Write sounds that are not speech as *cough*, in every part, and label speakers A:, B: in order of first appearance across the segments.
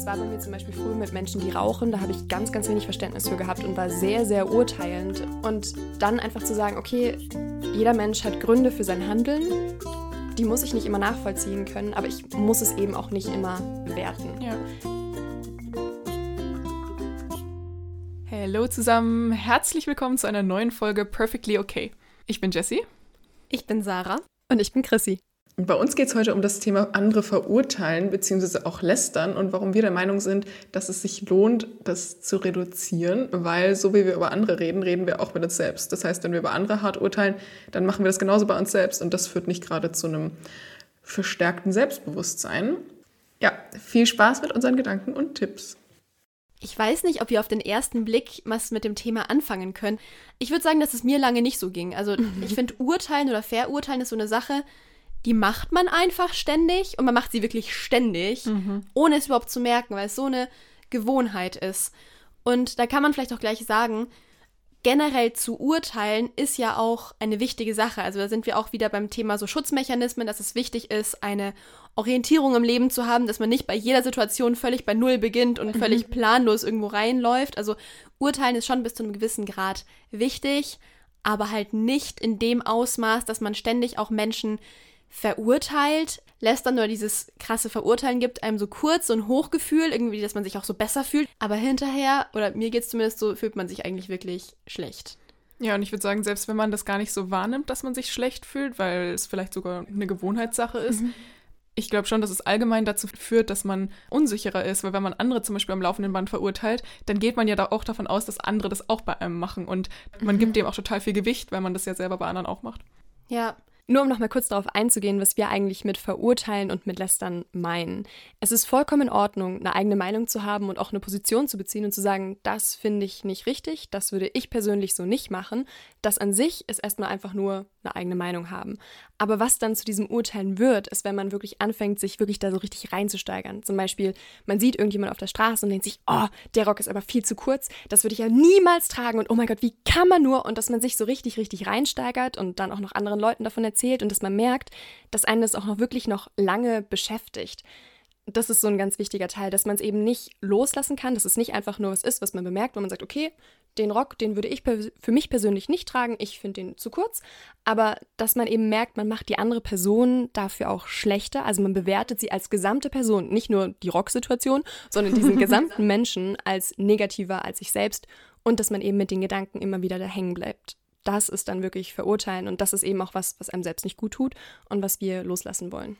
A: Das war bei mir zum Beispiel früher mit Menschen, die rauchen. Da habe ich ganz, ganz wenig Verständnis für gehabt und war sehr, sehr urteilend. Und dann einfach zu sagen, okay, jeder Mensch hat Gründe für sein Handeln. Die muss ich nicht immer nachvollziehen können, aber ich muss es eben auch nicht immer bewerten.
B: Ja. Hallo zusammen, herzlich willkommen zu einer neuen Folge Perfectly Okay. Ich bin Jessie.
A: Ich bin Sarah. Und ich bin Chrissy.
C: Bei uns geht es heute um das Thema andere verurteilen bzw. auch lästern und warum wir der Meinung sind, dass es sich lohnt, das zu reduzieren, weil so wie wir über andere reden, reden wir auch mit uns selbst. Das heißt, wenn wir über andere hart urteilen, dann machen wir das genauso bei uns selbst und das führt nicht gerade zu einem verstärkten Selbstbewusstsein. Ja, viel Spaß mit unseren Gedanken und Tipps.
A: Ich weiß nicht, ob wir auf den ersten Blick was mit dem Thema anfangen können. Ich würde sagen, dass es mir lange nicht so ging. Also *laughs* ich finde, urteilen oder verurteilen ist so eine Sache, die macht man einfach ständig und man macht sie wirklich ständig, mhm. ohne es überhaupt zu merken, weil es so eine Gewohnheit ist. Und da kann man vielleicht auch gleich sagen, generell zu urteilen ist ja auch eine wichtige Sache. Also da sind wir auch wieder beim Thema so Schutzmechanismen, dass es wichtig ist, eine Orientierung im Leben zu haben, dass man nicht bei jeder Situation völlig bei Null beginnt und mhm. völlig planlos irgendwo reinläuft. Also urteilen ist schon bis zu einem gewissen Grad wichtig, aber halt nicht in dem Ausmaß, dass man ständig auch Menschen verurteilt, lässt dann nur dieses krasse Verurteilen gibt einem so kurz so ein Hochgefühl, irgendwie, dass man sich auch so besser fühlt. Aber hinterher, oder mir geht es zumindest so, fühlt man sich eigentlich wirklich schlecht.
B: Ja, und ich würde sagen, selbst wenn man das gar nicht so wahrnimmt, dass man sich schlecht fühlt, weil es vielleicht sogar eine Gewohnheitssache ist, mhm. ich glaube schon, dass es allgemein dazu führt, dass man unsicherer ist, weil wenn man andere zum Beispiel am laufenden Band verurteilt, dann geht man ja da auch davon aus, dass andere das auch bei einem machen und man mhm. gibt dem auch total viel Gewicht, weil man das ja selber bei anderen auch macht.
A: Ja, nur um nochmal kurz darauf einzugehen, was wir eigentlich mit verurteilen und mit lästern meinen. Es ist vollkommen in Ordnung, eine eigene Meinung zu haben und auch eine Position zu beziehen und zu sagen, das finde ich nicht richtig, das würde ich persönlich so nicht machen. Das an sich ist erstmal einfach nur eine eigene Meinung haben. Aber was dann zu diesem Urteilen wird, ist, wenn man wirklich anfängt, sich wirklich da so richtig reinzusteigern. Zum Beispiel, man sieht irgendjemand auf der Straße und denkt sich, oh, der Rock ist aber viel zu kurz, das würde ich ja niemals tragen und oh mein Gott, wie kann man nur? Und dass man sich so richtig, richtig reinsteigert und dann auch noch anderen Leuten davon erzählt und dass man merkt, dass einen das auch noch wirklich noch lange beschäftigt. Das ist so ein ganz wichtiger Teil, dass man es eben nicht loslassen kann, dass es nicht einfach nur was ist, was man bemerkt, wo man sagt, okay, den Rock, den würde ich für mich persönlich nicht tragen, ich finde den zu kurz, aber dass man eben merkt, man macht die andere Person dafür auch schlechter, also man bewertet sie als gesamte Person, nicht nur die Rocksituation, sondern diesen *laughs* gesamten Menschen als negativer als sich selbst. Und dass man eben mit den Gedanken immer wieder da hängen bleibt. Das ist dann wirklich verurteilen. Und das ist eben auch was, was einem selbst nicht gut tut und was wir loslassen wollen.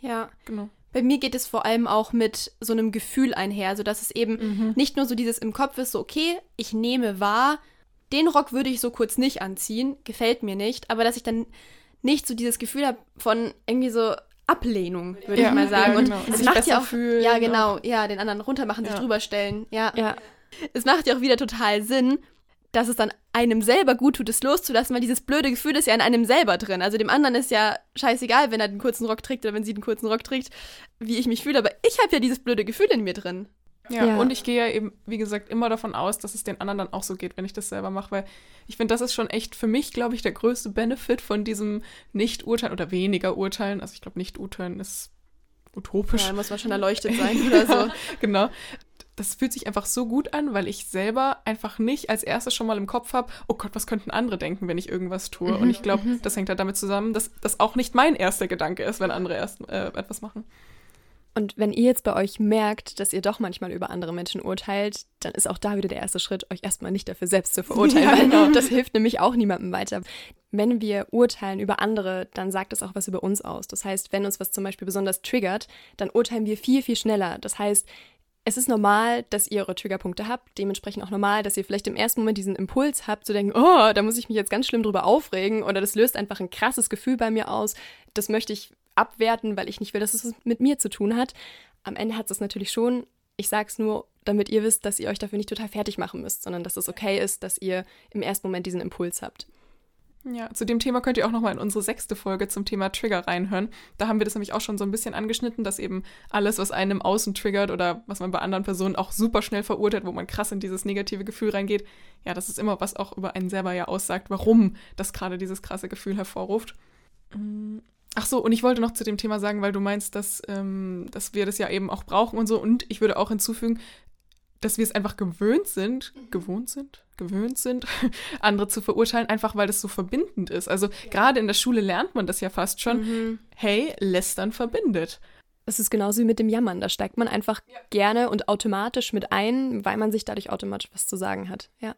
A: Ja, genau. Bei mir geht es vor allem auch mit so einem Gefühl einher, sodass es eben mhm. nicht nur so dieses im Kopf ist, so okay, ich nehme wahr, den Rock würde ich so kurz nicht anziehen, gefällt mir nicht, aber dass ich dann nicht so dieses Gefühl habe von irgendwie so Ablehnung, würde ja, ich mal sagen. Ja, genau. Und es macht ja auch, fühlen, ja genau, ja, den anderen runtermachen, sich drüber stellen, ja. ja. Es macht ja auch wieder total Sinn, dass es dann einem selber gut tut, es loszulassen, weil dieses blöde Gefühl ist ja in einem selber drin. Also dem anderen ist ja scheißegal, wenn er den kurzen Rock trägt oder wenn sie den kurzen Rock trägt, wie ich mich fühle. Aber ich habe ja dieses blöde Gefühl in mir drin.
B: Ja, ja, und ich gehe ja eben, wie gesagt, immer davon aus, dass es den anderen dann auch so geht, wenn ich das selber mache, weil ich finde, das ist schon echt für mich, glaube ich, der größte Benefit von diesem Nicht-Urteilen oder weniger Urteilen. Also ich glaube, Nicht-Urteilen ist utopisch.
A: Ja, muss man schon erleuchtet sein oder so. *laughs*
B: genau das fühlt sich einfach so gut an, weil ich selber einfach nicht als erstes schon mal im Kopf habe, oh Gott, was könnten andere denken, wenn ich irgendwas tue? Mhm, und ich glaube, mhm. das hängt halt damit zusammen, dass das auch nicht mein erster Gedanke ist, wenn andere erst äh, etwas machen.
A: Und wenn ihr jetzt bei euch merkt, dass ihr doch manchmal über andere Menschen urteilt, dann ist auch da wieder der erste Schritt, euch erstmal nicht dafür selbst zu verurteilen. *laughs* Ja, genau. Das hilft nämlich auch niemandem weiter. Wenn wir urteilen über andere, dann sagt es auch was über uns aus. Das heißt, wenn uns was zum Beispiel besonders triggert, dann urteilen wir viel, viel schneller. Das heißt, es ist normal, dass ihr eure Triggerpunkte habt. Dementsprechend auch normal, dass ihr vielleicht im ersten Moment diesen Impuls habt, zu denken, oh, da muss ich mich jetzt ganz schlimm drüber aufregen oder das löst einfach ein krasses Gefühl bei mir aus. Das möchte ich abwerten, weil ich nicht will, dass es mit mir zu tun hat. Am Ende hat es natürlich schon. Ich sage es nur, damit ihr wisst, dass ihr euch dafür nicht total fertig machen müsst, sondern dass es okay ist, dass ihr im ersten Moment diesen Impuls habt.
B: Ja, zu dem Thema könnt ihr auch nochmal in unsere sechste Folge zum Thema Trigger reinhören. Da haben wir das nämlich auch schon so ein bisschen angeschnitten, dass eben alles, was einem im Außen triggert oder was man bei anderen Personen auch super schnell verurteilt, wo man krass in dieses negative Gefühl reingeht, ja, das ist immer was auch über einen selber ja aussagt, warum das gerade dieses krasse Gefühl hervorruft. Mm, Ach so, und ich wollte noch zu dem Thema sagen, weil du meinst, dass, ähm, dass wir das ja eben auch brauchen und so. Und ich würde auch hinzufügen, dass wir es einfach gewöhnt sind, gewohnt sind, gewöhnt sind, *laughs* andere zu verurteilen, einfach weil das so verbindend ist. Also ja. gerade in der Schule lernt man das ja fast schon. Mhm. Hey, lästern verbindet.
A: Es ist genauso wie mit dem Jammern. Da steigt man einfach ja. gerne und automatisch mit ein, weil man sich dadurch automatisch was zu sagen hat. Ja.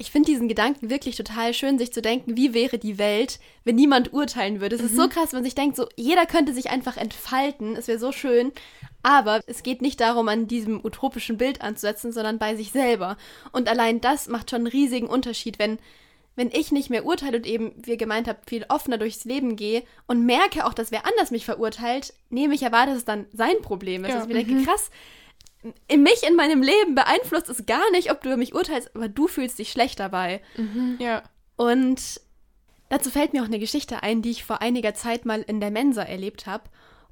D: Ich finde diesen Gedanken wirklich total schön, sich zu denken, wie wäre die Welt, wenn niemand urteilen würde. Es mhm. ist so mhm. krass, wenn man sich denkt, so jeder könnte sich einfach entfalten. Es wäre so schön. Aber es geht nicht darum, an diesem utopischen Bild anzusetzen, sondern bei sich selber. Und allein das macht schon einen riesigen Unterschied, wenn wenn ich nicht mehr urteile und eben, wie ihr gemeint habt, viel offener durchs Leben gehe und merke auch, dass wer anders mich verurteilt, nehme ich ja wahr, dass es dann sein Problem ist. Ja. Dass ich mir denke, mhm. krass, in mich in meinem Leben beeinflusst es gar nicht, ob du über mich urteilst, aber du fühlst dich schlecht dabei.
B: Mhm. Ja.
D: Und dazu fällt mir auch eine Geschichte ein, die ich vor einiger Zeit mal in der Mensa erlebt habe.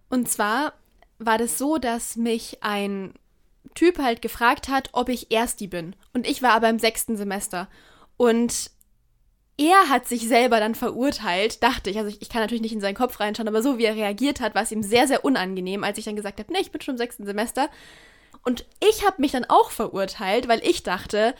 D: Und zwar war das so, dass mich ein Typ halt gefragt hat, ob ich Ersti bin. Und ich war aber im sechsten Semester. Und er hat sich selber dann verurteilt, dachte ich. Also ich, ich, kann natürlich nicht in seinen Kopf reinschauen, aber so wie er reagiert hat, war es ihm sehr, sehr unangenehm, als ich dann gesagt habe, nee, ich bin schon im sechsten Semester. Und ich habe mich dann auch verurteilt, weil ich dachte,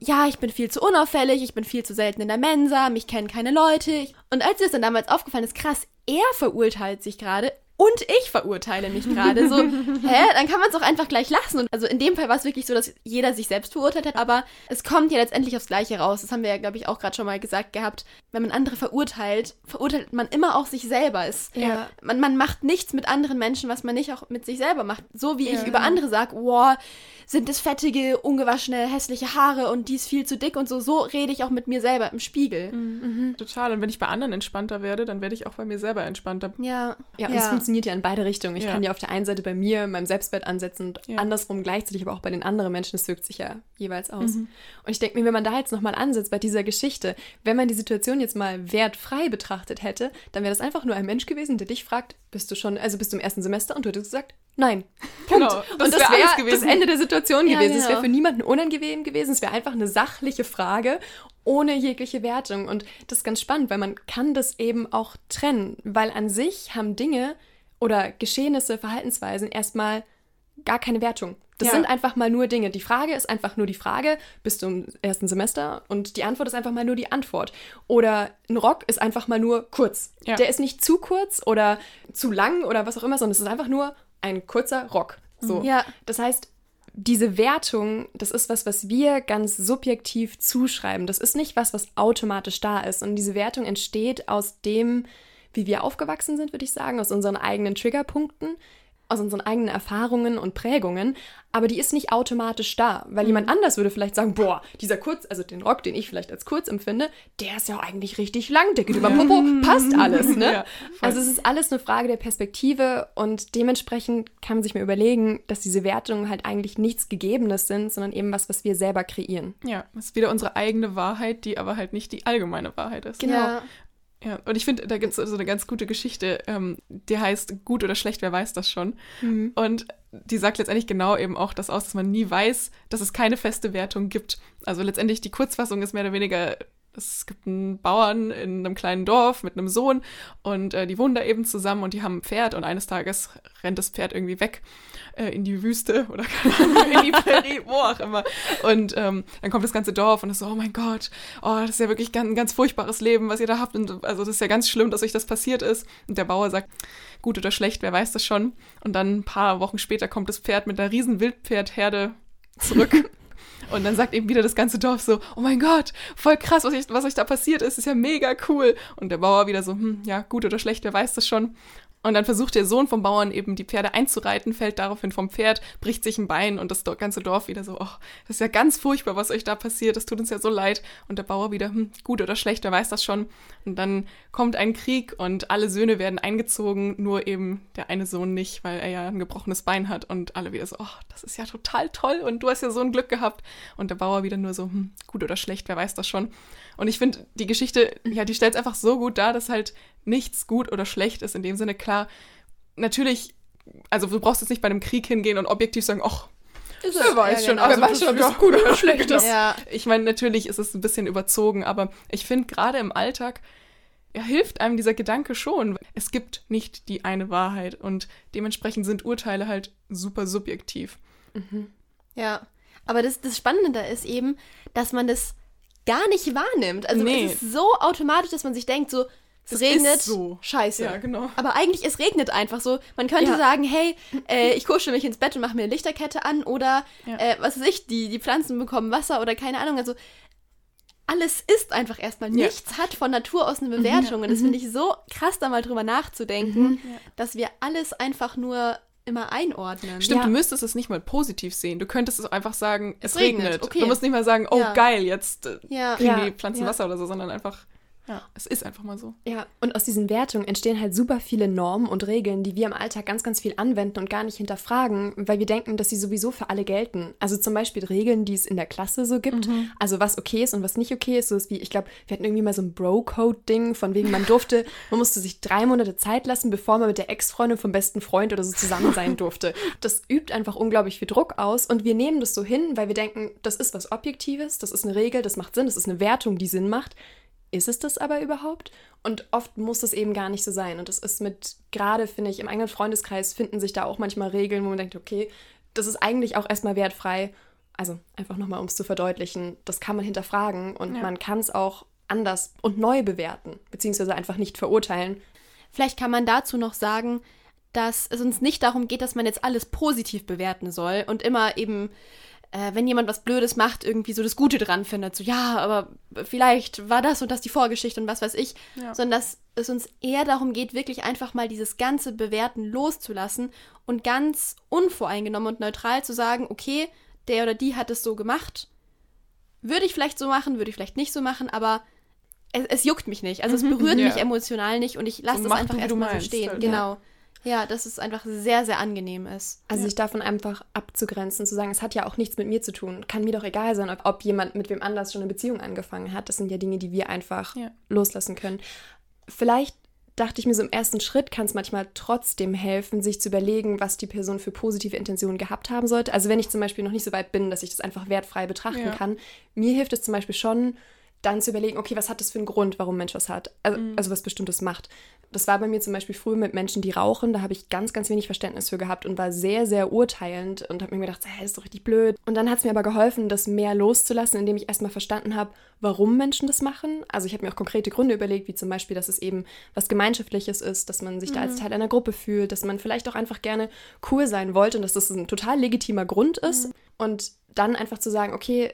D: ja, ich bin viel zu unauffällig, ich bin viel zu selten in der Mensa, mich kennen keine Leute. Und als es dann damals aufgefallen ist, krass, er verurteilt sich gerade, und ich verurteile mich gerade. So, *laughs* hä? Dann kann man es auch einfach gleich lassen. Und also in dem Fall war es wirklich so, dass jeder sich selbst verurteilt hat, aber es kommt ja letztendlich aufs Gleiche raus. Das haben wir ja, glaube ich, auch gerade schon mal gesagt gehabt. Wenn man andere verurteilt, verurteilt man immer auch sich selber. Es, ja. man, man macht nichts mit anderen Menschen, was man nicht auch mit sich selber macht. So wie ja. ich über andere sage, wow, sind es fettige, ungewaschene, hässliche Haare und die ist viel zu dick und so. So rede ich auch mit mir selber im Spiegel.
B: Mhm. mhm. Total. Und wenn ich bei anderen entspannter werde, dann werde ich auch bei mir selber entspannter.
A: Ja. Ja, und es funktioniert ja in beide Richtungen. Ich ja. kann ja auf der einen Seite bei mir, meinem Selbstwert ansetzen und ja. andersrum gleichzeitig aber auch bei den anderen Menschen. Das wirkt sich ja jeweils aus. Mhm. Und ich denke mir, wenn man da jetzt nochmal ansetzt bei dieser Geschichte, wenn man die Situation jetzt mal wertfrei betrachtet hätte, dann wäre das einfach nur ein Mensch gewesen, der dich fragt, bist du schon, also bist du im ersten Semester und du hättest gesagt, nein. *laughs* Punkt. Genau, das und das wäre wär das Ende der Situation ja, gewesen. Es genau. wäre für niemanden unangenehm gewesen. Es wäre einfach eine sachliche Frage ohne jegliche Wertung. Und das ist ganz spannend, weil man kann das eben auch trennen, weil an sich haben Dinge oder Geschehnisse, Verhaltensweisen erstmal gar keine Wertung. Das ja. sind einfach mal nur Dinge. Die Frage ist einfach nur die Frage, bist du im ersten Semester? Und die Antwort ist einfach mal nur die Antwort. Oder ein Rock ist einfach mal nur kurz. Ja. Der ist nicht zu kurz oder zu lang oder was auch immer, sondern es ist einfach nur ein kurzer Rock. So. Ja. Das heißt, diese Wertung, das ist was, was wir ganz subjektiv zuschreiben. Das ist nicht was, was automatisch da ist. Und diese Wertung entsteht aus dem, wie wir aufgewachsen sind, würde ich sagen, aus unseren eigenen Triggerpunkten, aus unseren eigenen Erfahrungen und Prägungen, aber die ist nicht automatisch da, weil mhm. jemand anders würde vielleicht sagen, boah, dieser Kurz, also den Rock, den ich vielleicht als kurz empfinde, der ist ja eigentlich richtig lang, der geht über Popo, passt alles, ne? *laughs* Ja, also es ist alles eine Frage der Perspektive und dementsprechend kann man sich mal überlegen, dass diese Wertungen halt eigentlich nichts Gegebenes sind, sondern eben was, was wir selber kreieren.
B: Ja, es ist wieder unsere eigene Wahrheit, die aber halt nicht die allgemeine Wahrheit ist.
A: Genau. Ja.
B: Ja, und ich finde, da gibt es so eine ganz gute Geschichte, ähm, die heißt Gut oder schlecht, wer weiß das schon. Mhm. Und die sagt letztendlich genau eben auch das aus, dass man nie weiß, dass es keine feste Wertung gibt. Also letztendlich die Kurzfassung ist mehr oder weniger, es gibt einen Bauern in einem kleinen Dorf mit einem Sohn und äh, die wohnen da eben zusammen und die haben ein Pferd und eines Tages rennt das Pferd irgendwie weg äh, in die Wüste *laughs* oder in die Prärie, wo auch immer. Und ähm, dann kommt das ganze Dorf und ist so, oh mein Gott, oh, das ist ja wirklich ein ganz furchtbares Leben, was ihr da habt. Und also das ist ja ganz schlimm, dass euch das passiert ist. Und der Bauer sagt, gut oder schlecht, wer weiß das schon. Und dann ein paar Wochen später kommt das Pferd mit einer riesen Wildpferdherde zurück. *laughs* Und dann sagt eben wieder das ganze Dorf so, oh mein Gott, voll krass, was, ich, was euch da passiert ist, ist ja mega cool. Und der Bauer wieder so, hm, ja, gut oder schlecht, wer weiß das schon. Und dann versucht der Sohn vom Bauern eben die Pferde einzureiten, fällt daraufhin vom Pferd, bricht sich ein Bein und das ganze Dorf wieder so, oh, das ist ja ganz furchtbar, was euch da passiert, das tut uns ja so leid. Und der Bauer wieder, hm, gut oder schlecht, wer weiß das schon. Und dann kommt ein Krieg und alle Söhne werden eingezogen, nur eben der eine Sohn nicht, weil er ja ein gebrochenes Bein hat und alle wieder so, oh, das ist ja total toll und du hast ja so ein Glück gehabt. Und der Bauer wieder nur so, hm, gut oder schlecht, wer weiß das schon. Und ich finde, die Geschichte, ja, die stellt es einfach so gut dar, dass halt nichts gut oder schlecht ist. In dem Sinne, klar, natürlich, also du brauchst jetzt nicht bei einem Krieg hingehen und objektiv sagen, ach, ist wer weiß ja, schon, genau. wer weiß schon, ob es gut oder *laughs* schlecht ist. Ja. Ich meine, natürlich ist es ein bisschen überzogen, aber ich finde gerade im Alltag, ja, hilft einem dieser Gedanke schon. Es gibt nicht die eine Wahrheit und dementsprechend sind Urteile halt super subjektiv.
D: Mhm. Ja, aber das, das Spannende da ist eben, dass man das gar nicht wahrnimmt. Also nee. es ist so automatisch, dass man sich denkt, so, es das regnet, so. scheiße.
B: Ja, genau.
D: Aber eigentlich, es regnet einfach so. Man könnte ja. sagen, hey, äh, ich kuschel mich ins Bett und mache mir eine Lichterkette an oder, ja. äh, was weiß ich, die, die Pflanzen bekommen Wasser oder keine Ahnung. Also alles ist einfach erstmal. Ja. Nichts hat von Natur aus eine Bewertung. Und das finde ich so krass, da mal drüber nachzudenken, mhm. dass wir alles einfach nur immer einordnen.
B: Stimmt, ja. du müsstest es nicht mal positiv sehen. Du könntest es einfach sagen, es, es regnet. regnet. Okay. Du musst nicht mal sagen, oh ja. geil, jetzt äh, ja. kriegen die Pflanzen Wasser oder so, sondern einfach ja, es ist einfach mal so.
A: Ja, und aus diesen Wertungen entstehen halt super viele Normen und Regeln, die wir im Alltag ganz, ganz viel anwenden und gar nicht hinterfragen, weil wir denken, dass sie sowieso für alle gelten. Also zum Beispiel Regeln, die es in der Klasse so gibt. Mhm. Also was okay ist und was nicht okay ist. So ist wie, ich glaube, wir hatten irgendwie mal so ein Bro-Code-Ding, von wegen man durfte, *laughs* man musste sich drei Monate Zeit lassen, bevor man mit der Ex-Freundin vom besten Freund oder so zusammen sein *laughs* durfte. Das übt einfach unglaublich viel Druck aus und wir nehmen das so hin, weil wir denken, das ist was Objektives, das ist eine Regel, das macht Sinn, das ist eine Wertung, die Sinn macht ist es das aber überhaupt? Und oft muss das eben gar nicht so sein. Und das ist mit, gerade finde ich, im eigenen Freundeskreis finden sich da auch manchmal Regeln, wo man denkt, okay, das ist eigentlich auch erstmal wertfrei. Also einfach nochmal, um es zu verdeutlichen, das kann man hinterfragen und ja. man kann es auch anders und neu bewerten, beziehungsweise einfach nicht verurteilen.
D: Vielleicht kann man dazu noch sagen, dass es uns nicht darum geht, dass man jetzt alles positiv bewerten soll und immer eben äh, wenn jemand was Blödes macht, irgendwie so das Gute dran findet. So, ja, aber vielleicht war das und das die Vorgeschichte und was weiß ich. Ja. Sondern dass es uns eher darum geht, wirklich einfach mal dieses ganze Bewerten loszulassen und ganz unvoreingenommen und neutral zu sagen, okay, der oder die hat es so gemacht. Würde ich vielleicht so machen, würde ich vielleicht nicht so machen, aber es, es juckt mich nicht. Also es mhm. berührt ja. mich emotional nicht und ich lasse so das einfach erstmal so stehen. Halt, genau. Ja. Ja, dass es einfach sehr, sehr angenehm ist.
A: Also
D: ja.
A: sich davon einfach abzugrenzen, zu sagen, es hat ja auch nichts mit mir zu tun. Kann mir doch egal sein, ob, ob jemand mit wem anders schon eine Beziehung angefangen hat. Das sind ja Dinge, die wir einfach ja. loslassen können. Vielleicht dachte ich mir so im ersten Schritt kann es manchmal trotzdem helfen, sich zu überlegen, was die Person für positive Intentionen gehabt haben sollte. Also wenn ich zum Beispiel noch nicht so weit bin, dass ich das einfach wertfrei betrachten ja. kann, mir hilft es zum Beispiel schon, dann zu überlegen, okay, was hat das für einen Grund, warum ein Mensch was hat, also, mhm. also was Bestimmtes macht. Das war bei mir zum Beispiel früher mit Menschen, die rauchen, da habe ich ganz, ganz wenig Verständnis für gehabt und war sehr, sehr urteilend und habe mir gedacht, hey, das ist doch richtig blöd. Und dann hat es mir aber geholfen, das mehr loszulassen, indem ich erstmal verstanden habe, warum Menschen das machen. Also ich habe mir auch konkrete Gründe überlegt, wie zum Beispiel, dass es eben was Gemeinschaftliches ist, dass man sich mhm. da als mhm. Teil einer Gruppe fühlt, dass man vielleicht auch einfach gerne cool sein wollte und dass das ein total legitimer Grund ist. Mhm. Und dann einfach zu sagen, okay,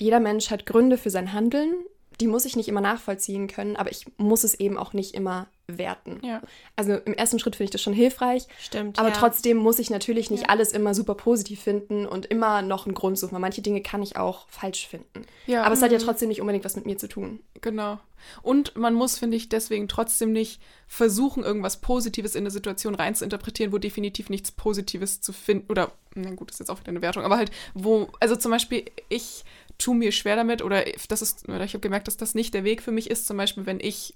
A: jeder Mensch hat Gründe für sein Handeln, die muss ich nicht immer nachvollziehen können, aber ich muss es eben auch nicht immer werten. Ja. Also im ersten Schritt finde ich das schon hilfreich.
D: Stimmt.
A: Aber ja. trotzdem muss ich natürlich nicht ja. alles immer super positiv finden und immer noch einen Grund suchen, weil manche Dinge kann ich auch falsch finden. Ja, aber es hat ja mhm. trotzdem nicht unbedingt was mit mir zu tun.
B: Genau. Und man muss, finde ich, deswegen trotzdem nicht versuchen, irgendwas Positives in eine Situation rein zu interpretieren, wo definitiv nichts Positives zu finden. Oder, na gut, das ist jetzt auch wieder eine Wertung, aber halt, wo, also zum Beispiel, ich tue mir schwer damit oder das ist, oder ich habe gemerkt, dass das nicht der Weg für mich ist, zum Beispiel, wenn ich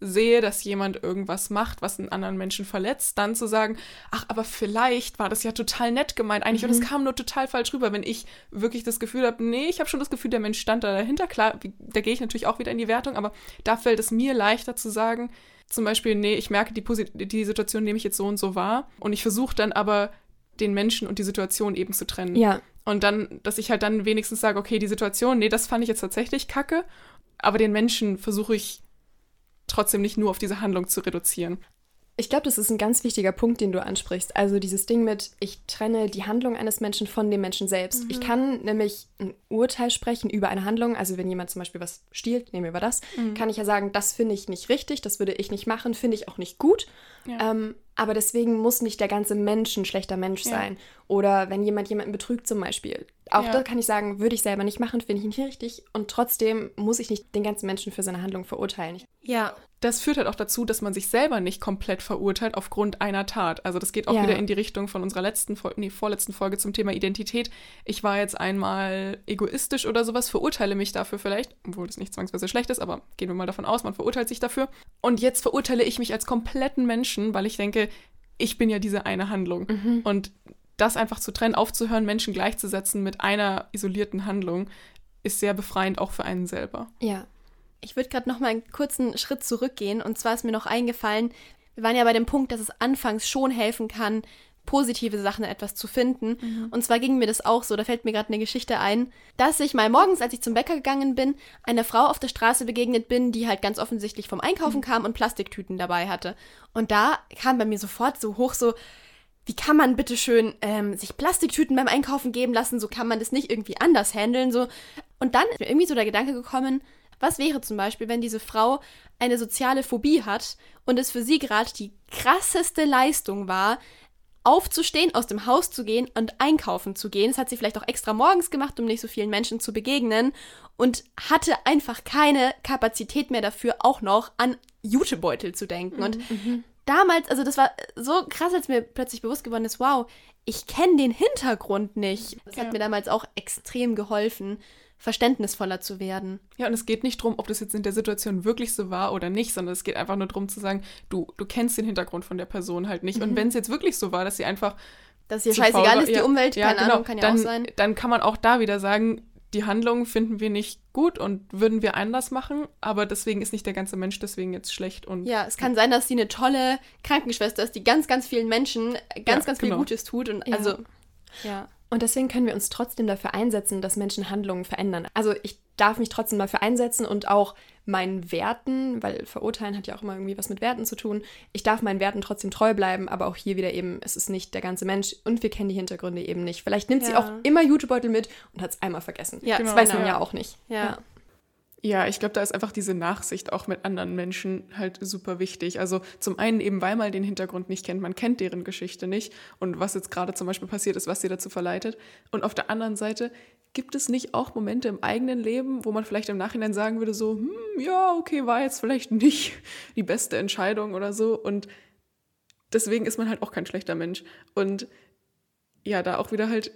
B: sehe, dass jemand irgendwas macht, was einen anderen Menschen verletzt, dann zu sagen, ach, aber vielleicht war das ja total nett gemeint eigentlich mhm. und es kam nur total falsch rüber, wenn ich wirklich das Gefühl habe, nee, ich habe schon das Gefühl, der Mensch stand da dahinter. Klar, da gehe ich natürlich auch wieder in die Wertung, aber da fällt es mir leichter zu sagen, zum Beispiel, nee, ich merke, die, Posit die Situation nehme ich jetzt so und so wahr und ich versuche dann aber den Menschen und die Situation eben zu trennen.
A: Ja.
B: Und dann, dass ich halt dann wenigstens sage, okay, die Situation, nee, das fand ich jetzt tatsächlich kacke, aber den Menschen versuche ich trotzdem nicht nur auf diese Handlung zu reduzieren.
A: Ich glaube, das ist ein ganz wichtiger Punkt, den du ansprichst. Also dieses Ding mit, ich trenne die Handlung eines Menschen von dem Menschen selbst. Mhm. Ich kann nämlich ein Urteil sprechen über eine Handlung. Also wenn jemand zum Beispiel was stiehlt, nehmen wir das, mhm. kann ich ja sagen, das finde ich nicht richtig, das würde ich nicht machen, finde ich auch nicht gut. Ja. Ähm, aber deswegen muss nicht der ganze Mensch ein schlechter Mensch ja. sein. Oder wenn jemand jemanden betrügt zum Beispiel. Auch ja. da kann ich sagen, würde ich selber nicht machen, finde ich nicht richtig. Und trotzdem muss ich nicht den ganzen Menschen für seine Handlung verurteilen.
B: Ja, das führt halt auch dazu, dass man sich selber nicht komplett verurteilt aufgrund einer Tat. Also das geht auch ja. wieder in die Richtung von unserer letzten Folge, nee, vorletzten Folge zum Thema Identität. Ich war jetzt einmal egoistisch oder sowas, verurteile mich dafür vielleicht, obwohl das nicht zwangsweise schlecht ist, aber gehen wir mal davon aus, man verurteilt sich dafür. Und jetzt verurteile ich mich als kompletten Menschen, weil ich denke, ich bin ja diese eine Handlung. Mhm. Und das einfach zu trennen, aufzuhören, Menschen gleichzusetzen mit einer isolierten Handlung, ist sehr befreiend auch für einen selber.
A: Ja,
D: Ich würde gerade noch mal einen kurzen Schritt zurückgehen. Und zwar ist mir noch eingefallen, wir waren ja bei dem Punkt, dass es anfangs schon helfen kann, positive Sachen etwas zu finden. Mhm. Und zwar ging mir das auch so, da fällt mir gerade eine Geschichte ein, dass ich mal morgens, als ich zum Bäcker gegangen bin, einer Frau auf der Straße begegnet bin, die halt ganz offensichtlich vom Einkaufen mhm. kam und Plastiktüten dabei hatte. Und da kam bei mir sofort so hoch so, wie kann man bitte schön ähm, sich Plastiktüten beim Einkaufen geben lassen? So kann man das nicht irgendwie anders handeln. So. Und dann ist mir irgendwie so der Gedanke gekommen, was wäre zum Beispiel, wenn diese Frau eine soziale Phobie hat und es für sie gerade die krasseste Leistung war, aufzustehen, aus dem Haus zu gehen und einkaufen zu gehen. Das hat sie vielleicht auch extra morgens gemacht, um nicht so vielen Menschen zu begegnen und hatte einfach keine Kapazität mehr dafür, auch noch an Jutebeutel zu denken. Mhm. Und mhm. Damals, also das war so krass, als mir plötzlich bewusst geworden ist, wow, ich kenne den Hintergrund nicht. Das ja. hat mir damals auch extrem geholfen, verständnisvoller zu werden.
B: Ja, und es geht nicht darum, ob das jetzt in der Situation wirklich so war oder nicht, sondern es geht einfach nur darum zu sagen, du, du kennst den Hintergrund von der Person halt nicht. Mhm. Und wenn es jetzt wirklich so war, dass sie einfach.
D: Dass ihr scheißegal ist, die ja, Umwelt, ja, keine genau, Ahnung, kann ja
B: dann,
D: auch sein.
B: Dann kann man auch da wieder sagen, die Handlung finden wir nicht gut und würden wir anders machen, aber deswegen ist nicht der ganze Mensch deswegen jetzt schlecht und.
D: Ja, es kann sein, dass sie eine tolle Krankenschwester ist, die ganz, ganz vielen Menschen ganz, ja, ganz genau. viel Gutes tut und also.
A: Ja. Und deswegen können wir uns trotzdem dafür einsetzen, dass Menschen Handlungen verändern. Also ich darf mich trotzdem dafür einsetzen und auch meinen Werten, weil verurteilen hat ja auch immer irgendwie was mit Werten zu tun. Ich darf meinen Werten trotzdem treu bleiben, aber auch hier wieder eben, es ist nicht der ganze Mensch und wir kennen die Hintergründe eben nicht. Vielleicht nimmt ja. sie auch immer Jutebeutel mit und hat es einmal vergessen. Ja, das weiß man ja. ja auch nicht.
B: ja. ja. Ja, ich glaube, da ist einfach diese Nachsicht auch mit anderen Menschen halt super wichtig. Also zum einen eben, weil man den Hintergrund nicht kennt, man kennt deren Geschichte nicht und was jetzt gerade zum Beispiel passiert ist, was sie dazu verleitet. Und auf der anderen Seite gibt es nicht auch Momente im eigenen Leben, wo man vielleicht im Nachhinein sagen würde, so, hm, ja, okay, war jetzt vielleicht nicht *laughs* die beste Entscheidung oder so. Und deswegen ist man halt auch kein schlechter Mensch. Und ja, da auch wieder halt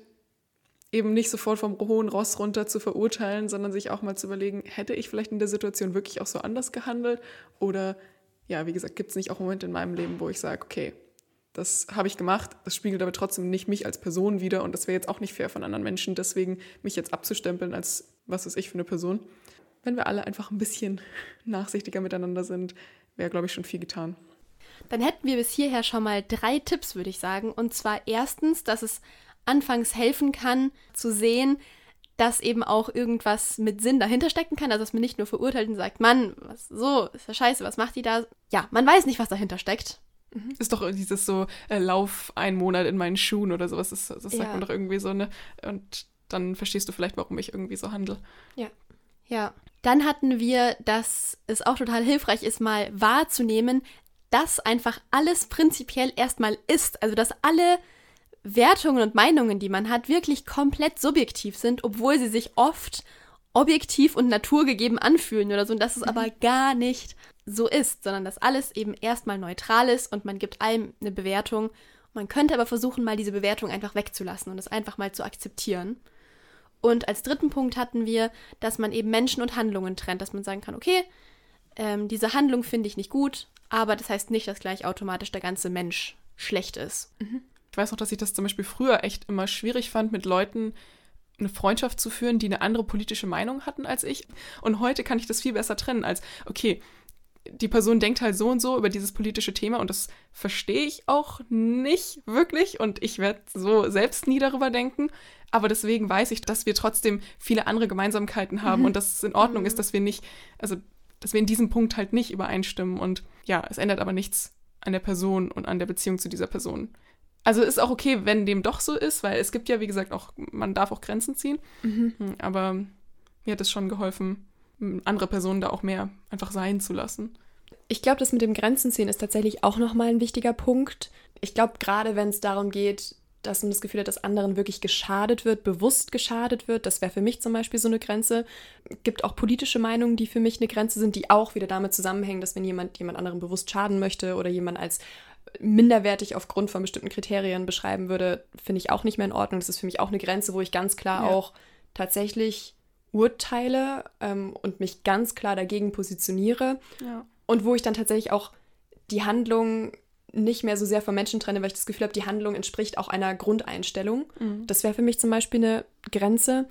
B: eben nicht sofort vom hohen Ross runter zu verurteilen, sondern sich auch mal zu überlegen, hätte ich vielleicht in der Situation wirklich auch so anders gehandelt? Oder ja, wie gesagt, gibt es nicht auch Momente in meinem Leben, wo ich sage, okay, das habe ich gemacht, das spiegelt aber trotzdem nicht mich als Person wider und das wäre jetzt auch nicht fair von anderen Menschen, deswegen mich jetzt abzustempeln als was ist ich für eine Person. Wenn wir alle einfach ein bisschen *laughs* nachsichtiger miteinander sind, wäre, glaube ich, schon viel getan.
D: Dann hätten wir bis hierher schon mal drei Tipps, würde ich sagen. Und zwar erstens, dass es anfangs helfen kann, zu sehen, dass eben auch irgendwas mit Sinn dahinter stecken kann. Also dass man nicht nur verurteilt und sagt, Mann, was so, ist ja scheiße, was macht die da? Ja, man weiß nicht, was dahinter steckt.
B: Mhm. Ist doch dieses so, äh, lauf einen Monat in meinen Schuhen oder sowas, das, das sagt ja. man doch irgendwie so, ne? Und dann verstehst du vielleicht, warum ich irgendwie so handle.
D: Ja. Ja. Dann hatten wir, dass es auch total hilfreich ist, mal wahrzunehmen, dass einfach alles prinzipiell erstmal ist. Also dass alle Wertungen und Meinungen, die man hat, wirklich komplett subjektiv sind, obwohl sie sich oft objektiv und naturgegeben anfühlen oder so, und dass es aber mhm. gar nicht so ist, sondern dass alles eben erstmal neutral ist und man gibt allem eine Bewertung. Man könnte aber versuchen, mal diese Bewertung einfach wegzulassen und es einfach mal zu akzeptieren. Und als dritten Punkt hatten wir, dass man eben Menschen und Handlungen trennt, dass man sagen kann, okay, ähm, diese Handlung finde ich nicht gut, aber das heißt nicht, dass gleich automatisch der ganze Mensch schlecht ist.
B: Mhm. Ich weiß noch, dass ich das zum Beispiel früher echt immer schwierig fand, mit Leuten eine Freundschaft zu führen, die eine andere politische Meinung hatten als ich. Und heute kann ich das viel besser trennen als, okay, die Person denkt halt so und so über dieses politische Thema und das verstehe ich auch nicht wirklich und ich werde so selbst nie darüber denken. Aber deswegen weiß ich, dass wir trotzdem viele andere Gemeinsamkeiten haben mhm. und dass es in Ordnung mhm. ist, dass wir nicht, also dass wir in diesem Punkt halt nicht übereinstimmen. Und ja, es ändert aber nichts an der Person und an der Beziehung zu dieser Person. Also ist auch okay, wenn dem doch so ist, weil es gibt ja, wie gesagt, auch, man darf auch Grenzen ziehen. Mhm. Hm, aber mir hat es schon geholfen, andere Personen da auch mehr einfach sein zu lassen.
A: Ich glaube, das mit dem Grenzen ziehen ist tatsächlich auch nochmal ein wichtiger Punkt. Ich glaube, gerade wenn es darum geht, dass man das Gefühl hat, dass anderen wirklich geschadet wird, bewusst geschadet wird. Das wäre für mich zum Beispiel so eine Grenze. Es gibt auch politische Meinungen, die für mich eine Grenze sind, die auch wieder damit zusammenhängen, dass wenn jemand jemand anderen bewusst schaden möchte oder jemand als minderwertig aufgrund von bestimmten Kriterien beschreiben würde, finde ich auch nicht mehr in Ordnung. Das ist für mich auch eine Grenze, wo ich ganz klar ja. auch tatsächlich urteile ähm, und mich ganz klar dagegen positioniere. Ja. Und wo ich dann tatsächlich auch die Handlung nicht mehr so sehr vom Menschen trenne, weil ich das Gefühl habe, die Handlung entspricht auch einer Grundeinstellung. Mhm. Das wäre für mich zum Beispiel eine Grenze.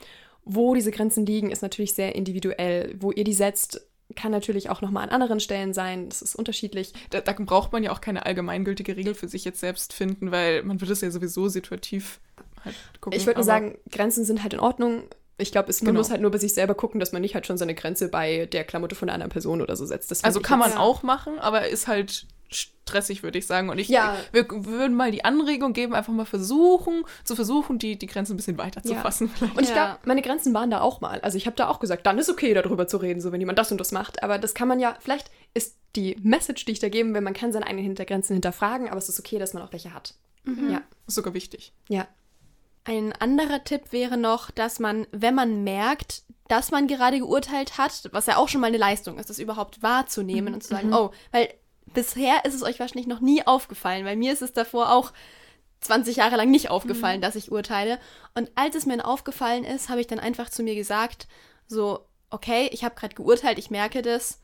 A: Wo diese Grenzen liegen, ist natürlich sehr individuell. Wo ihr die setzt, kann natürlich auch nochmal an anderen Stellen sein. Das ist unterschiedlich.
B: Da, da, braucht man ja auch keine allgemeingültige Regel für sich jetzt selbst finden, weil man wird es ja sowieso situativ
A: halt gucken. Ich würde nur sagen, Grenzen sind halt in Ordnung. Ich glaube, man genau. muss halt nur bei sich selber gucken, dass man nicht halt schon seine Grenze bei der Klamotte von einer anderen Person oder so setzt.
B: also kann man ja. auch machen, aber ist halt stressig, würde ich sagen. Und ich, ja. wir, würden mal die Anregung geben, einfach mal versuchen, zu versuchen, die, die Grenzen ein bisschen weiter zu fassen.
A: Vielleicht. Und ich glaube, meine Grenzen waren da auch mal. Also ich habe da auch gesagt, dann ist okay, darüber zu reden, so wenn jemand das und das macht. Aber das kann man ja, vielleicht ist die Message, die ich da geben will, man kann seine eigenen Hintergrenzen hinterfragen, aber es ist okay, dass man auch welche hat.
B: Mhm. Ja. Ist sogar wichtig.
A: Ja.
D: Ein anderer Tipp wäre noch, dass man, wenn man merkt, dass man gerade geurteilt hat, was ja auch schon mal eine Leistung ist, das überhaupt wahrzunehmen mhm. und zu sagen, mhm. oh, weil bisher ist es euch wahrscheinlich noch nie aufgefallen, weil mir ist es davor auch 20 Jahre lang nicht aufgefallen, mhm. dass ich urteile. Und als es mir aufgefallen ist, habe ich dann einfach zu mir gesagt, so, okay, ich habe gerade geurteilt, ich merke das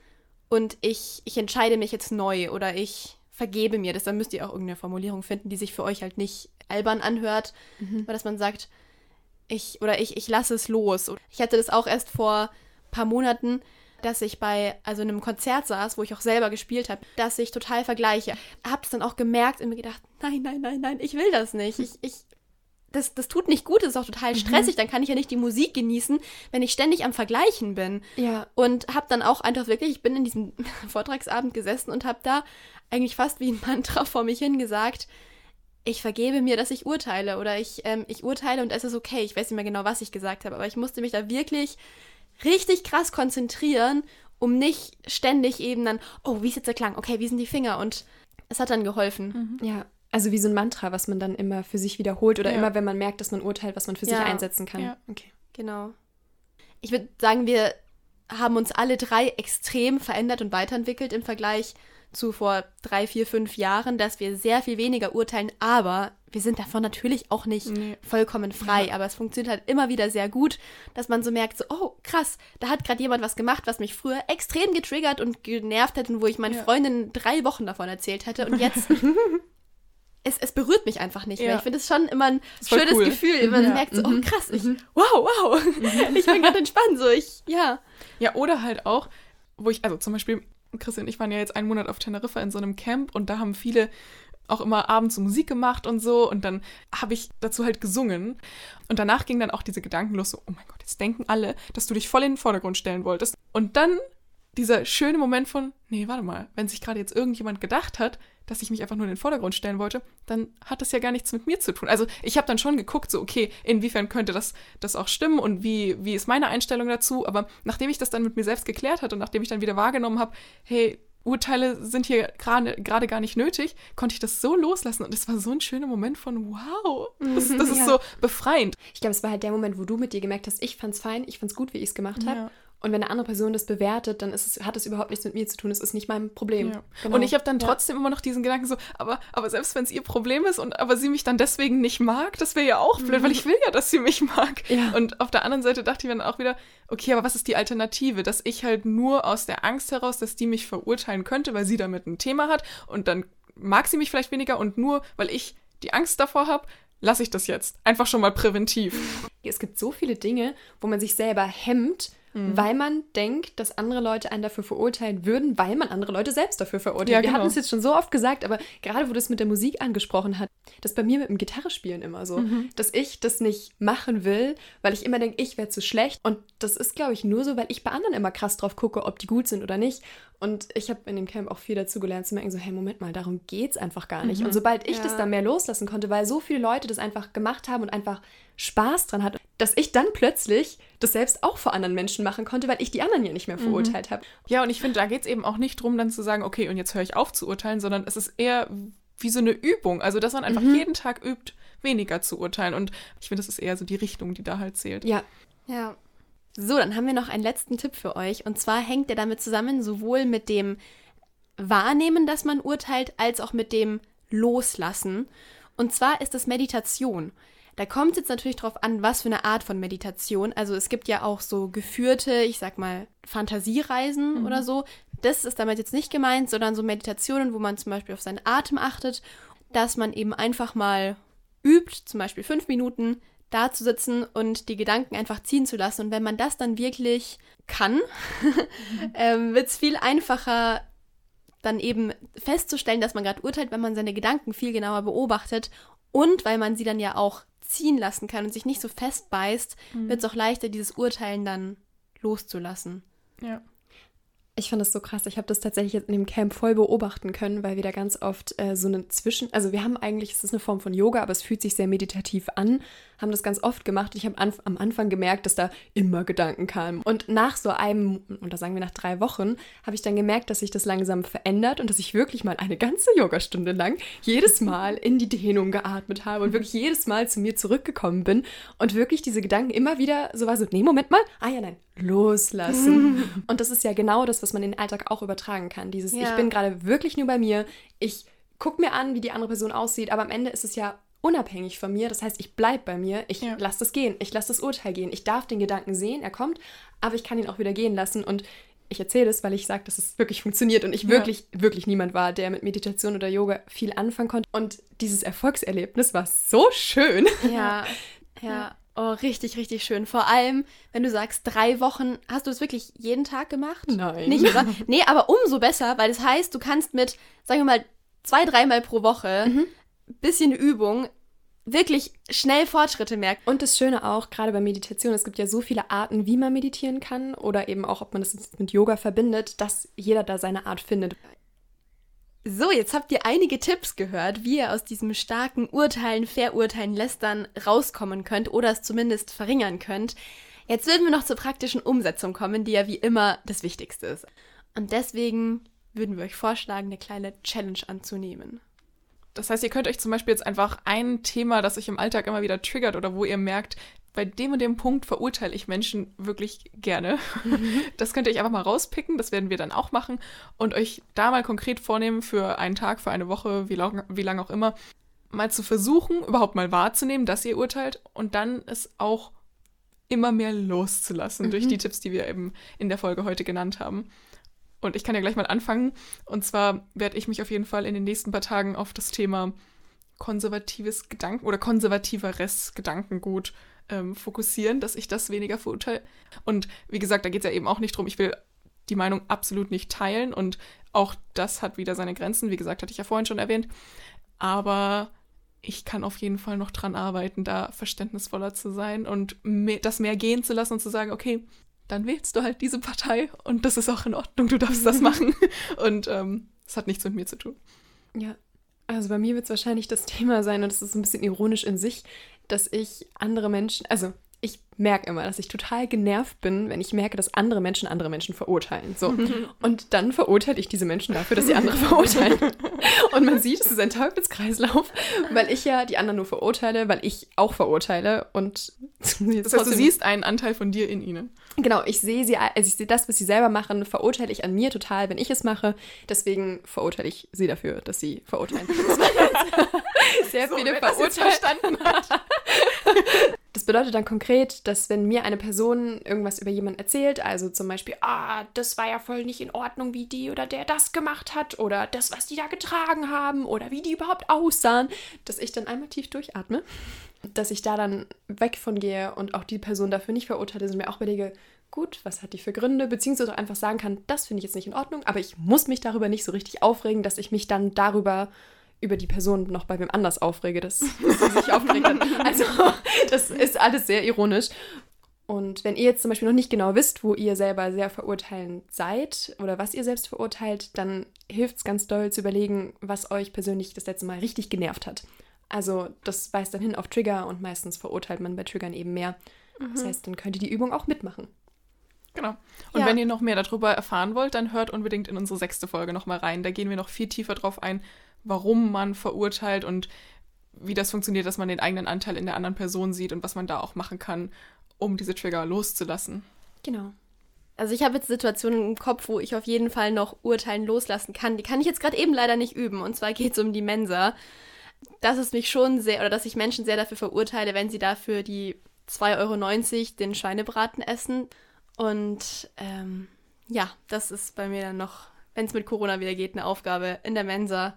D: und ich, ich entscheide mich jetzt neu oder ich vergebe mir das. Dann müsst ihr auch irgendeine Formulierung finden, die sich für euch halt nicht albern anhört, mhm. aber dass man sagt, ich oder ich, ich lasse es los. Ich hatte das auch erst vor ein paar Monaten, dass ich bei also einem Konzert saß, wo ich auch selber gespielt habe, dass ich total vergleiche. Hab's dann auch gemerkt und mir gedacht, nein, nein, nein, nein, ich will das nicht. Ich, ich, das, das tut nicht gut, das ist auch total mhm. stressig. Mhm. Dann kann ich ja nicht die Musik genießen, wenn ich ständig am Vergleichen bin.
A: Ja.
D: Und hab dann auch einfach wirklich, ich bin in diesem *laughs* Vortragsabend gesessen und hab da eigentlich fast wie ein Mantra vor mich hingesagt, ich vergebe mir, dass ich urteile oder ich, ähm, ich urteile und es ist okay. Ich weiß nicht mehr genau, was ich gesagt habe, aber ich musste mich da wirklich richtig krass konzentrieren, um nicht ständig eben dann, oh, wie ist jetzt der Klang? Okay, wie sind die Finger? Und es hat dann geholfen.
A: Mhm. Ja. Also wie so ein Mantra, was man dann immer für sich wiederholt oder ja. immer, wenn man merkt, dass man urteilt, was man für ja. sich einsetzen kann. Ja.
D: Okay. Genau. Ich würde sagen, wir haben uns alle drei extrem verändert und weiterentwickelt im Vergleich zu vor drei, vier, fünf Jahren, dass wir sehr viel weniger urteilen, aber wir sind davon natürlich auch nicht nee. vollkommen frei. Ja. Aber es funktioniert halt immer wieder sehr gut, dass man so merkt, so, oh krass, da hat gerade jemand was gemacht, was mich früher extrem getriggert und genervt hätte und wo ich meinen ja. Freundinnen drei Wochen davon erzählt hätte. Und jetzt *laughs* es, es berührt mich einfach nicht ja. mehr. Ich finde es schon immer ein schönes cool. Gefühl. Man ja. merkt so, oh mhm. krass, ich, mhm. wow, wow, mhm. *laughs* ich bin gerade entspannt. So, ich, ja.
B: Ja, oder halt auch, wo ich, also zum Beispiel, Christian und ich waren ja jetzt einen Monat auf Teneriffa in so einem Camp und da haben viele auch immer abends so Musik gemacht und so und dann habe ich dazu halt gesungen und danach ging dann auch diese Gedanken los, so, oh mein Gott, jetzt denken alle, dass du dich voll in den Vordergrund stellen wolltest. Und dann dieser schöne Moment von, nee, warte mal, wenn sich gerade jetzt irgendjemand gedacht hat, dass ich mich einfach nur in den Vordergrund stellen wollte, dann hat das ja gar nichts mit mir zu tun. Also ich habe dann schon geguckt, so, okay, inwiefern könnte das, das auch stimmen und wie, wie ist meine Einstellung dazu? Aber nachdem ich das dann mit mir selbst geklärt hatte und nachdem ich dann wieder wahrgenommen habe, hey, Urteile sind hier gerade gar nicht nötig, konnte ich das so loslassen und es war so ein schöner Moment von wow, das, das ist ja. so befreiend.
A: Ich glaube, es war halt der Moment, wo du mit dir gemerkt hast, ich fand's fein, ich fand's gut, wie ich es gemacht habe. Ja. Und wenn eine andere Person das bewertet, dann es, hat es überhaupt nichts mit mir zu tun. Es ist nicht mein Problem.
B: Ja. Genau. Und ich habe dann trotzdem ja. immer noch diesen Gedanken so, aber, aber selbst wenn es ihr Problem ist und aber sie mich dann deswegen nicht mag, das wäre ja auch blöd, mhm. weil ich will ja, dass sie mich mag. Ja. Und auf der anderen Seite dachte ich dann auch wieder, okay, aber was ist die Alternative? Dass ich halt nur aus der Angst heraus, dass die mich verurteilen könnte, weil sie damit ein Thema hat und dann mag sie mich vielleicht weniger und nur, weil ich die Angst davor habe, lasse ich das jetzt. Einfach schon mal präventiv.
A: Es gibt so viele Dinge, wo man sich selber hemmt, Mhm. Weil man denkt, dass andere Leute einen dafür verurteilen würden, weil man andere Leute selbst dafür verurteilt. Ja, Wir genau. hatten es jetzt schon so oft gesagt, aber gerade wo das mit der Musik angesprochen hat, das bei mir mit dem Gitarrespielen immer so, mhm. dass ich das nicht machen will, weil ich immer denke, ich wäre zu schlecht. Und das ist, glaube ich, nur so, weil ich bei anderen immer krass drauf gucke, ob die gut sind oder nicht. Und ich habe in dem Camp auch viel dazu gelernt, zu merken, so, hey, Moment mal, darum geht es einfach gar nicht. Mhm. Und sobald ich ja. das dann mehr loslassen konnte, weil so viele Leute das einfach gemacht haben und einfach Spaß dran hatten, dass ich dann plötzlich das selbst auch vor anderen Menschen machen konnte, weil ich die anderen ja nicht mehr mhm. verurteilt mhm. habe.
B: Ja, und ich finde, da geht es eben auch nicht darum, dann zu sagen, okay, und jetzt höre ich auf zu urteilen, sondern es ist eher wie so eine Übung. Also, dass man einfach mhm. jeden Tag übt, weniger zu urteilen. Und ich finde, das ist eher so die Richtung, die da halt zählt.
A: Ja.
D: Ja. So, dann haben wir noch einen letzten Tipp für euch. Und zwar hängt der damit zusammen, sowohl mit dem Wahrnehmen, dass man urteilt, als auch mit dem Loslassen. Und zwar ist es Meditation. Da kommt es jetzt natürlich darauf an, was für eine Art von Meditation. Also es gibt ja auch so geführte, ich sag mal, Fantasiereisen mhm. oder so. Das ist damit jetzt nicht gemeint, sondern so Meditationen, wo man zum Beispiel auf seinen Atem achtet, dass man eben einfach mal übt, zum Beispiel fünf Minuten da zu sitzen und die Gedanken einfach ziehen zu lassen. Und wenn man das dann wirklich kann, *laughs* ähm, wird es viel einfacher, dann eben festzustellen, dass man gerade urteilt, wenn man seine Gedanken viel genauer beobachtet und weil man sie dann ja auch ziehen lassen kann und sich nicht so festbeißt, mhm. wird es auch leichter, dieses Urteilen dann loszulassen.
B: Ja.
A: Ich fand das so krass. Ich habe das tatsächlich in dem Camp voll beobachten können, weil wir da ganz oft äh, so eine Zwischen... Also wir haben eigentlich, es ist eine Form von Yoga, aber es fühlt sich sehr meditativ an, haben das ganz oft gemacht. Ich habe am Anfang gemerkt, dass da immer Gedanken kamen. Und nach so einem, oder sagen wir nach drei Wochen, habe ich dann gemerkt, dass sich das langsam verändert und dass ich wirklich mal eine ganze Yogastunde lang jedes *laughs* Mal in die Dehnung geatmet habe und wirklich jedes Mal zu mir zurückgekommen bin und wirklich diese Gedanken immer wieder so war so, nee, Moment mal, ah ja, nein, loslassen. *laughs* und das ist ja genau das, was man in den Alltag auch übertragen kann. Dieses, ja. ich bin gerade wirklich nur bei mir, ich gucke mir an, wie die andere Person aussieht, aber am Ende ist es ja unabhängig von mir. Das heißt, ich bleibe bei mir, ich ja. lasse das gehen, ich lasse das Urteil gehen. Ich darf den Gedanken sehen, er kommt, aber ich kann ihn auch wieder gehen lassen. Und ich erzähle das, weil ich sage, dass es wirklich funktioniert und ich ja. wirklich, wirklich niemand war, der mit Meditation oder Yoga viel anfangen konnte. Und dieses Erfolgserlebnis war so schön.
D: Ja, ja. Oh, richtig, richtig schön. Vor allem, wenn du sagst, drei Wochen, hast du es wirklich jeden Tag gemacht?
A: Nein.
D: Nicht, oder? Nee, aber umso besser, weil das heißt, du kannst mit, sagen wir mal, zwei, dreimal pro Woche, mhm. Bisschen Übung, wirklich schnell Fortschritte merken.
A: Und das Schöne auch, gerade bei Meditation, es gibt ja so viele Arten, wie man meditieren kann oder eben auch, ob man das mit Yoga verbindet, dass jeder da seine Art findet.
D: So, jetzt habt ihr einige Tipps gehört, wie ihr aus diesem starken Urteilen, Verurteilen, Lästern rauskommen könnt oder es zumindest verringern könnt. Jetzt würden wir noch zur praktischen Umsetzung kommen, die ja wie immer das Wichtigste ist. Und deswegen würden wir euch vorschlagen, eine kleine Challenge anzunehmen.
B: Das heißt, ihr könnt euch zum Beispiel jetzt einfach ein Thema, das euch im Alltag immer wieder triggert oder wo ihr merkt, bei dem und dem Punkt verurteile ich Menschen wirklich gerne. Mhm. *laughs* Das könnt ihr euch einfach mal rauspicken, das werden wir dann auch machen und euch da mal konkret vornehmen für einen Tag, für eine Woche, wie lange wie lang auch immer, mal zu versuchen, überhaupt mal wahrzunehmen, dass ihr urteilt und dann es auch immer mehr loszulassen mhm. durch die Tipps, die wir eben in der Folge heute genannt haben. Und ich kann ja gleich mal anfangen. Und zwar werde ich mich auf jeden Fall in den nächsten paar Tagen auf das Thema konservatives Gedanken oder konservativeres Gedankengut ähm, fokussieren, dass ich das weniger verurteile. Und wie gesagt, da geht es ja eben auch nicht drum, ich will die Meinung absolut nicht teilen und auch das hat wieder seine Grenzen. Wie gesagt, hatte ich ja vorhin schon erwähnt. Aber ich kann auf jeden Fall noch dran arbeiten, da verständnisvoller zu sein und mehr, das mehr gehen zu lassen und zu sagen, okay, dann wählst du halt diese Partei und das ist auch in Ordnung, du darfst das machen. *laughs* Und ähm, das hat nichts mit mir zu tun.
A: Ja, also bei mir wird es wahrscheinlich das Thema sein, und das ist ein bisschen ironisch in sich, dass ich andere Menschen, also merke immer, dass ich total genervt bin, wenn ich merke, dass andere Menschen andere Menschen verurteilen. So. *laughs* Und dann verurteile ich diese Menschen dafür, dass sie andere *laughs* verurteilen. Und man sieht, es ist ein Teufelskreislauf, weil ich ja die anderen nur verurteile, weil ich auch verurteile. Und *laughs*
B: das heißt, du siehst einen Anteil von dir in ihnen.
A: Genau, ich sehe sie, also ich sehe das, was sie selber machen, verurteile ich an mir total, wenn ich es mache. Deswegen verurteile ich sie dafür, dass sie verurteilen.
B: Sehr so, viele verurteilt. hat.
A: Bedeutet dann konkret, dass wenn mir eine Person irgendwas über jemanden erzählt, also zum Beispiel, ah, das war ja voll nicht in Ordnung, wie die oder der das gemacht hat oder das, was die da getragen haben oder wie die überhaupt aussahen, dass ich dann einmal tief durchatme, dass ich da dann weg von gehe und auch die Person dafür nicht verurteile, sondern mir auch überlege, gut, was hat die für Gründe, beziehungsweise auch einfach sagen kann, das finde ich jetzt nicht in Ordnung, aber ich muss mich darüber nicht so richtig aufregen, dass ich mich dann darüber über die Person noch bei wem anders aufrege, dass, *laughs* dass sie sich aufgeregt hat. Also das ist alles sehr ironisch. Und wenn ihr jetzt zum Beispiel noch nicht genau wisst, wo ihr selber sehr verurteilend seid oder was ihr selbst verurteilt, dann hilft es ganz doll zu überlegen, was euch persönlich das letzte Mal richtig genervt hat. Also das weist dann hin auf Trigger und meistens verurteilt man bei Triggern eben mehr. Mhm. Das heißt, dann könnt ihr die Übung auch mitmachen.
B: Genau. Und ja. wenn ihr noch mehr darüber erfahren wollt, dann hört unbedingt in unsere sechste Folge nochmal rein. Da gehen wir noch viel tiefer drauf ein, warum man verurteilt und wie das funktioniert, dass man den eigenen Anteil in der anderen Person sieht und was man da auch machen kann, um diese Trigger loszulassen.
D: Genau. Also ich habe jetzt Situationen im Kopf, wo ich auf jeden Fall noch Urteilen loslassen kann. Die kann ich jetzt gerade eben leider nicht üben. Und zwar geht es um die Mensa. Dass es mich schon sehr, oder dass ich Menschen sehr dafür verurteile, wenn sie dafür die 2,90 Euro den Schweinebraten essen. Und ähm, ja, das ist bei mir dann noch wenn es mit Corona wieder geht, eine Aufgabe in der Mensa,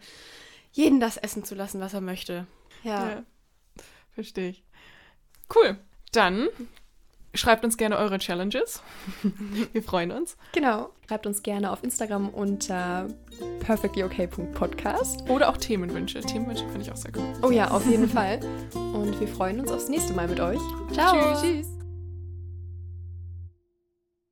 D: jeden das essen zu lassen, was er möchte. Ja. ja
B: Verstehe ich. Cool. Dann schreibt uns gerne eure Challenges. *laughs* Wir freuen uns.
A: Genau. Schreibt uns gerne auf Instagram unter perfectlyok.podcast.
B: Oder auch Themenwünsche. Themenwünsche finde ich auch sehr cool.
A: Oh ja, auf jeden Fall. Und wir freuen uns aufs nächste Mal mit euch.
D: Ciao.
B: Tschüss.
A: Tschüss.